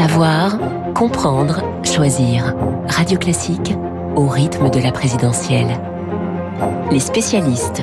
Savoir, comprendre, choisir. Radio Classique au rythme de la présidentielle. Les spécialistes.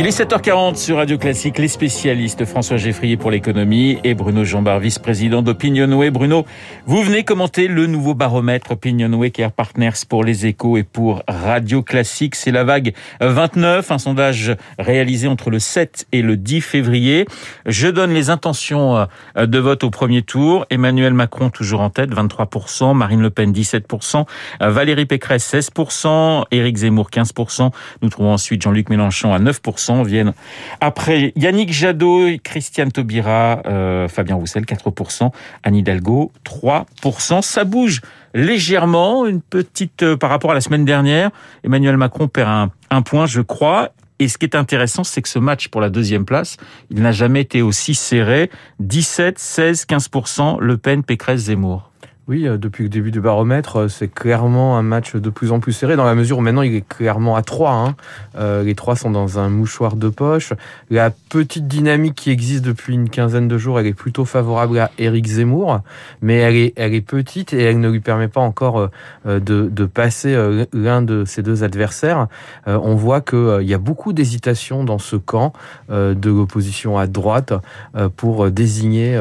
Il est 7h40 sur Radio Classique, les spécialistes François Geffrier pour l'économie et Bruno Jambard, vice-président d'Opinionway. Bruno, vous venez commenter le nouveau baromètre Opinionway Care Partners pour les échos et pour Radio Classique. C'est la vague 29, un sondage réalisé entre le 7 et le 10 février. Je donne les intentions euh, de vote au premier tour. Emmanuel Macron toujours en tête, 23%, Marine Le Pen 17%, euh, Valérie Pécresse 16%, Éric Zemmour 15%. Nous trouvons ensuite Jean-Luc Mélenchon à 9% viennent après Yannick Jadot, Christiane Taubira, euh, Fabien Roussel, 4%, Anne Hidalgo, 3%. Ça bouge légèrement, une petite euh, par rapport à la semaine dernière. Emmanuel Macron perd un, un point, je crois. Et ce qui est intéressant, c'est que ce match pour la deuxième place, il n'a jamais été aussi serré. 17, 16, 15%, Le Pen, Pécresse, Zemmour. Oui, euh, depuis le début du baromètre, euh, c'est clairement un match de plus en plus serré, dans la mesure où maintenant il est clairement à 3. Hein. Euh, les trois sont dans un mouchoir de poche. La petite dynamique qui existe depuis une quinzaine de jours, elle est plutôt favorable à Éric Zemmour, mais elle est, elle est petite et elle ne lui permet pas encore de, de passer l'un de ses deux adversaires. On voit qu'il y a beaucoup d'hésitation dans ce camp de l'opposition à droite pour désigner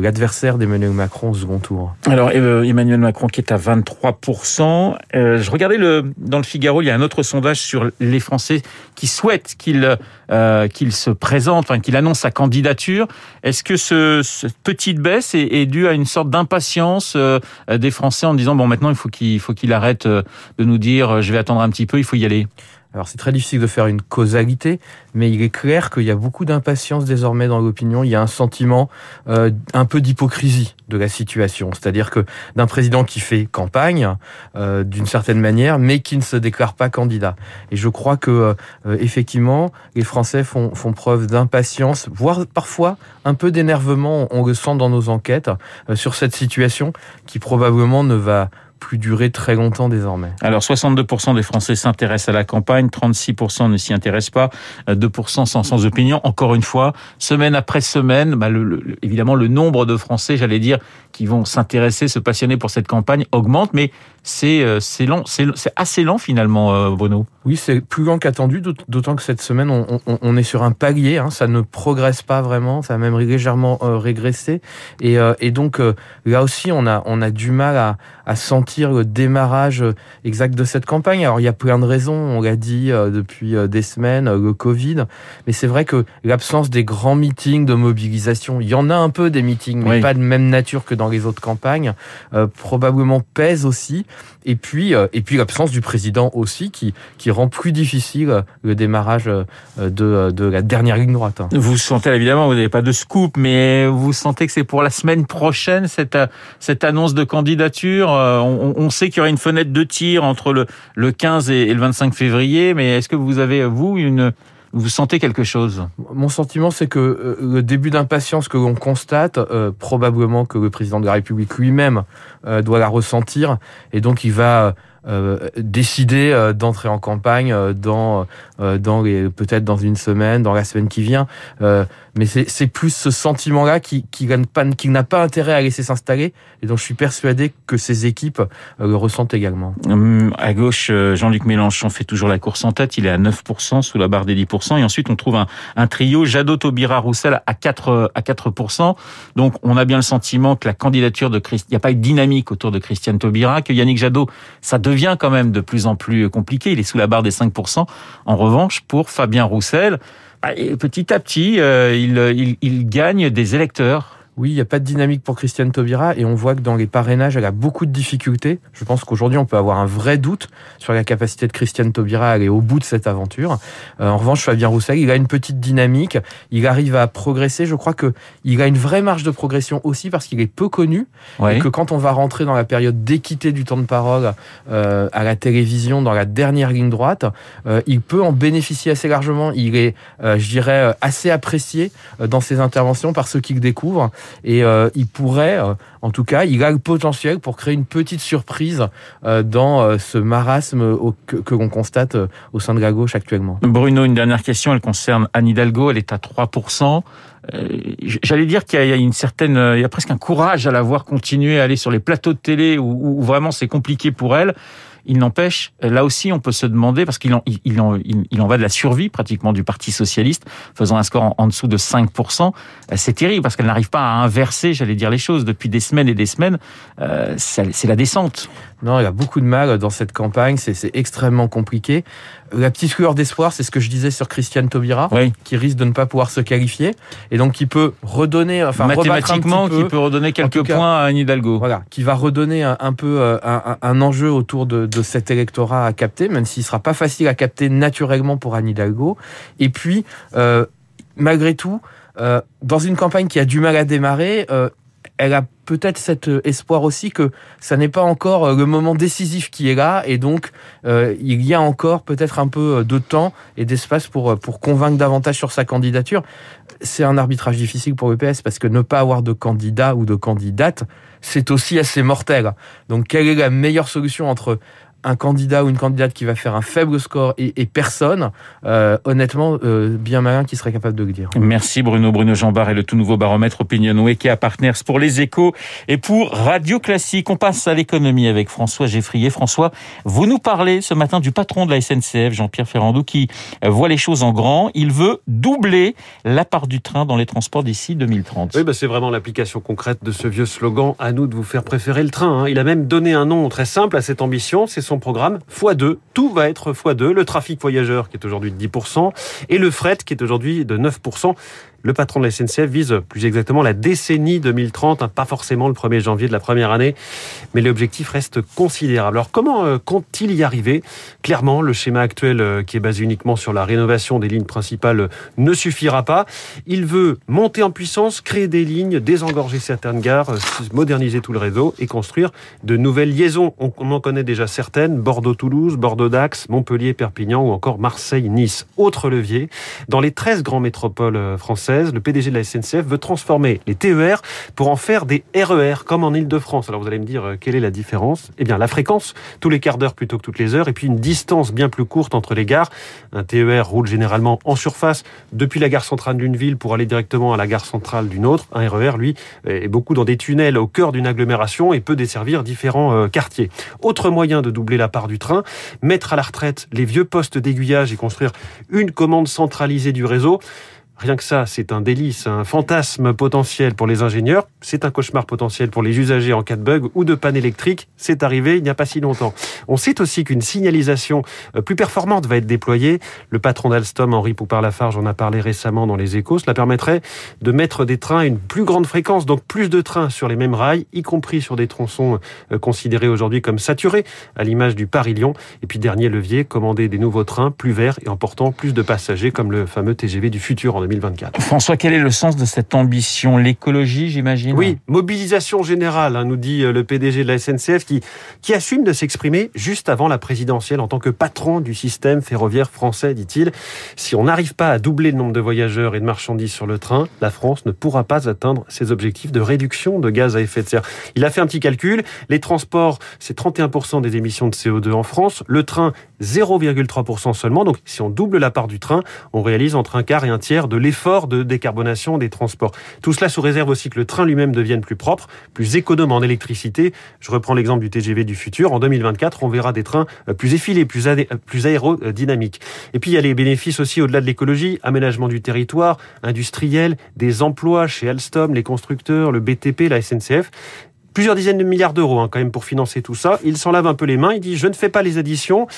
l'adversaire d'Emmanuel Macron au second tour. Euh, Emmanuel Macron qui est à 23%. Euh, je regardais le, dans le Figaro, il y a un autre sondage sur les Français qui souhaitent qu'il euh, qu'il se présente, enfin, qu'il annonce sa candidature. Est-ce que ce, cette petite baisse est, est due à une sorte d'impatience euh, des Français en disant bon maintenant il faut qu'il faut qu'il arrête de nous dire je vais attendre un petit peu, il faut y aller? Alors c'est très difficile de faire une causalité, mais il est clair qu'il y a beaucoup d'impatience désormais dans l'opinion. Il y a un sentiment euh, un peu d'hypocrisie de la situation, c'est-à-dire que d'un président qui fait campagne euh, d'une certaine manière, mais qui ne se déclare pas candidat. Et je crois que euh, effectivement, les Français font, font preuve d'impatience, voire parfois un peu d'énervement. On le sent dans nos enquêtes sur cette situation qui probablement ne va plus durer très longtemps désormais. Alors 62% des Français s'intéressent à la campagne, 36% ne s'y intéressent pas, 2% sont sans opinion. Encore une fois, semaine après semaine, bah évidemment le nombre de Français, j'allais dire, qui vont s'intéresser, se passionner pour cette campagne augmente, mais c'est euh, c'est lent, c'est assez lent finalement, euh, Bruno. Oui, c'est plus lent qu'attendu, d'autant que cette semaine on, on, on, est sur un palier, hein, ça ne progresse pas vraiment, ça a même légèrement euh, régressé, et, euh, et donc euh, là aussi on a on a du mal à, à sentir le démarrage exact de cette campagne. Alors il y a plein de raisons, on l'a dit depuis des semaines, le Covid, mais c'est vrai que l'absence des grands meetings de mobilisation, il y en a un peu des meetings, mais oui. pas de même nature que dans les autres campagnes, probablement pèse aussi. Et puis, et puis l'absence du président aussi, qui, qui rend plus difficile le démarrage de, de la dernière ligne droite. Vous sentez évidemment, vous n'avez pas de scoop, mais vous sentez que c'est pour la semaine prochaine cette, cette annonce de candidature. On, sait qu'il y aura une fenêtre de tir entre le, le 15 et le 25 février, mais est-ce que vous avez, vous, une, vous sentez quelque chose? Mon sentiment, c'est que euh, le début d'impatience que l'on constate, euh, probablement que le président de la République lui-même euh, doit la ressentir, et donc il va euh, décider euh, d'entrer en campagne euh, dans, dans peut-être dans une semaine, dans la semaine qui vient. mais c'est plus ce sentiment-là qui, qui, qui n'a pas intérêt à laisser s'installer et dont je suis persuadé que ces équipes le ressentent également. Hum, à gauche, Jean-Luc Mélenchon fait toujours la course en tête. Il est à 9% sous la barre des 10%. Et ensuite, on trouve un, un trio Jadot, Taubira, Roussel à 4 à 4%. Donc, on a bien le sentiment que la candidature de Christ, il n'y a pas eu de dynamique autour de Christiane Taubira, que Yannick Jadot, ça devient devient quand même de plus en plus compliqué. Il est sous la barre des 5%. En revanche, pour Fabien Roussel, bah, petit à petit, euh, il, il, il gagne des électeurs oui, il n'y a pas de dynamique pour Christiane Taubira et on voit que dans les parrainages, elle a beaucoup de difficultés. Je pense qu'aujourd'hui, on peut avoir un vrai doute sur la capacité de Christiane Taubira à aller au bout de cette aventure. Euh, en revanche, Fabien Roussel, il a une petite dynamique, il arrive à progresser. Je crois que il a une vraie marge de progression aussi parce qu'il est peu connu oui. et que quand on va rentrer dans la période d'équité du temps de parole euh, à la télévision, dans la dernière ligne droite, euh, il peut en bénéficier assez largement. Il est, euh, je dirais, assez apprécié dans ses interventions par ceux qui le découvrent. Et il pourrait, en tout cas, il a le potentiel pour créer une petite surprise dans ce marasme que, l'on constate au sein de la gauche actuellement. Bruno, une dernière question, elle concerne Anne Hidalgo, elle est à 3%. J'allais dire qu'il y a une certaine, il y a presque un courage à la voir continuer à aller sur les plateaux de télé où vraiment c'est compliqué pour elle. Il n'empêche, là aussi, on peut se demander, parce qu'il en, il en, il en va de la survie pratiquement du Parti socialiste, faisant un score en, dessous de 5%. Euh, c'est terrible parce qu'elle n'arrive pas à inverser, j'allais dire les choses, depuis des semaines et des semaines. Euh, c'est la descente. Non, il a beaucoup de mal dans cette campagne, c'est extrêmement compliqué. La petite lueur d'espoir, c'est ce que je disais sur Christiane Taubira, qui risque de ne pas pouvoir se qualifier, et donc qui peut redonner, enfin mathématiquement, qui peut redonner quelques points à Anne Hidalgo. Voilà, qui va redonner un, peu euh, un, un, enjeu autour de, de, cet électorat à capter, même s'il sera pas facile à capter naturellement pour Anne Hidalgo. Et puis, euh, malgré tout, euh, dans une campagne qui a du mal à démarrer, euh, elle a peut-être cet euh, espoir aussi que ça n'est pas encore euh, le moment décisif qui est là et donc euh, il y a encore peut-être un peu de temps et d'espace pour, pour convaincre davantage sur sa candidature. C'est un arbitrage difficile pour le PS parce que ne pas avoir de candidat ou de candidate, c'est aussi assez mortel. Donc quelle est la meilleure solution entre un candidat ou une candidate qui va faire un faible score et, personne, euh, honnêtement, euh, bien malin qui serait capable de le dire. Merci Bruno. Bruno Jambard et le tout nouveau baromètre Opinionway qui a Partners pour les échos et pour Radio Classique. On passe à l'économie avec François Geffrier. François, vous nous parlez ce matin du patron de la SNCF, Jean-Pierre Ferrandou, qui voit les choses en grand. Il veut doubler la part du train dans les transports d'ici 2030. Oui, bah c'est vraiment l'application concrète de ce vieux slogan. À nous de vous faire préférer le train. Hein. Il a même donné un nom très simple à cette ambition. C'est son programme x2. Tout va être x2. Le trafic voyageur qui est aujourd'hui de 10% et le fret qui est aujourd'hui de 9%. Le patron de la SNCF vise plus exactement la décennie 2030, hein, pas forcément le 1er janvier de la première année, mais l'objectif reste considérable. Alors comment euh, compte-t-il y arriver? Clairement, le schéma actuel euh, qui est basé uniquement sur la rénovation des lignes principales euh, ne suffira pas. Il veut monter en puissance, créer des lignes, désengorger certaines gares, moderniser tout le réseau et construire de nouvelles liaisons. On, en connaît déjà certaines, Bordeaux-Toulouse, Bordeaux-Dax, Montpellier-Perpignan ou encore Marseille-Nice. Autre levier, dans les 13 grandes métropoles françaises, le PDG de la SNCF veut transformer les TER pour en faire des RER, comme en Ile-de-France. Alors vous allez me dire, euh, quelle est la différence? Eh bien, la fréquence, tous les quarts d'heure plutôt que toutes les heures, et puis une distance bien plus courte entre les gares. Un TER roule généralement en surface depuis la gare centrale d'une ville pour aller directement à la gare centrale d'une autre. Un RER, lui, est beaucoup dans des tunnels au cœur d'une agglomération et peut desservir différents euh, quartiers. Autre moyen de doubler la part du train, mettre à la retraite les vieux postes d'aiguillage et construire une commande centralisée du réseau. Rien que ça, c'est un délice, un fantasme potentiel pour les ingénieurs, c'est un cauchemar potentiel pour les usagers en cas de bug ou de panne électrique. C'est arrivé il n'y a pas si longtemps. On sait aussi qu'une signalisation euh, plus performante va être déployée. Le patron d'Alstom, Henri Poupard-Lafarge, en a parlé récemment dans les échos. Cela permettrait de mettre des trains à une plus grande fréquence, donc plus de trains sur les mêmes rails, y compris sur des tronçons euh, considérés aujourd'hui comme saturés, à l'image du Paris-Lyon. Et puis dernier levier, commander des nouveaux trains plus verts et emportant plus de passagers, comme le fameux TGV du futur 2024. François, quel est le sens de cette ambition? L'écologie, j'imagine? Oui, mobilisation générale, hein, nous dit euh, le PDG de la SNCF, qui, qui assume de s'exprimer juste avant la présidentielle en tant que patron du système ferroviaire français, dit-il. Si on n'arrive pas à doubler le nombre de voyageurs et de marchandises sur le train, la France ne pourra pas atteindre ses objectifs de réduction de gaz à effet de serre. Il a fait un petit calcul. Les transports, c'est 31% des émissions de CO2 en France. Le train, 0,3% seulement. Donc, si on double la part du train, on réalise entre un quart et un tiers de l'effort de décarbonation des transports. Tout cela sous réserve aussi que le train lui-même devienne plus propre, plus économe en électricité. Je reprends l'exemple du TGV du futur. En 2024, on verra des trains plus effilés, plus, plus aérodynamiques. Et puis, il y a les bénéfices aussi au-delà de l'écologie, aménagement du territoire, industriel, des emplois chez Alstom, les constructeurs, le BTP, la SNCF plusieurs dizaines de milliards d'euros hein, quand même pour financer tout ça. Il s'en lave un peu les mains, il dit je ne fais pas les additions,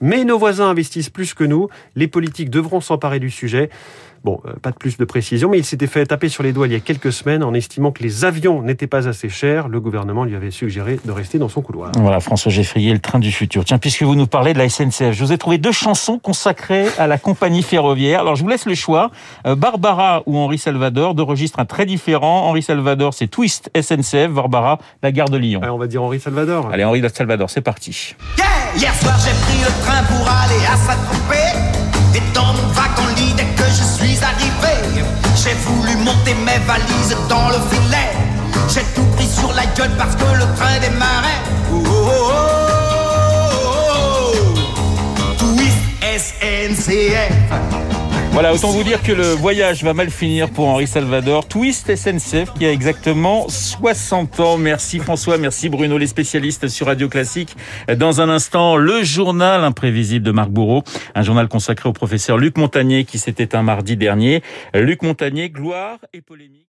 mais nos voisins investissent plus que nous, les politiques devront s'emparer du sujet. Bon, euh, pas de plus de précision, mais il s'était fait taper sur les doigts il y a quelques semaines en estimant que les avions n'étaient pas assez chers. Le gouvernement lui avait suggéré de rester dans son couloir. Voilà, François Geffrier, le train du futur. Tiens, puisque vous nous parlez de la SNCF, je vous ai trouvé deux chansons consacrées à la compagnie ferroviaire. Alors, je vous laisse le choix. Euh, Barbara ou Henri Salvador, deux registres très différents. Henri Salvador, c'est Twist SNCF. Barbara, la gare de Lyon. on va dire Henri Salvador. Allez, Henri Salvador, c'est parti. Hier soir, j'ai pris le train pour aller à Saint-Tropez. Et dans mon wagon lit, dès que je suis arrivé, J'ai voulu monter mes valises dans le filet. J'ai tout pris sur la gueule parce que le train démarrait. Oh, oh, oh, oh. Twist SNCF. Voilà, autant vous dire que le voyage va mal finir pour Henri Salvador. Twist SNCF qui a exactement 60 ans. Merci François, merci Bruno, les spécialistes sur Radio Classique. Dans un instant, le journal imprévisible de Marc Bourreau, un journal consacré au professeur Luc Montagnier qui s'était un mardi dernier. Luc Montagnier, gloire et polémique.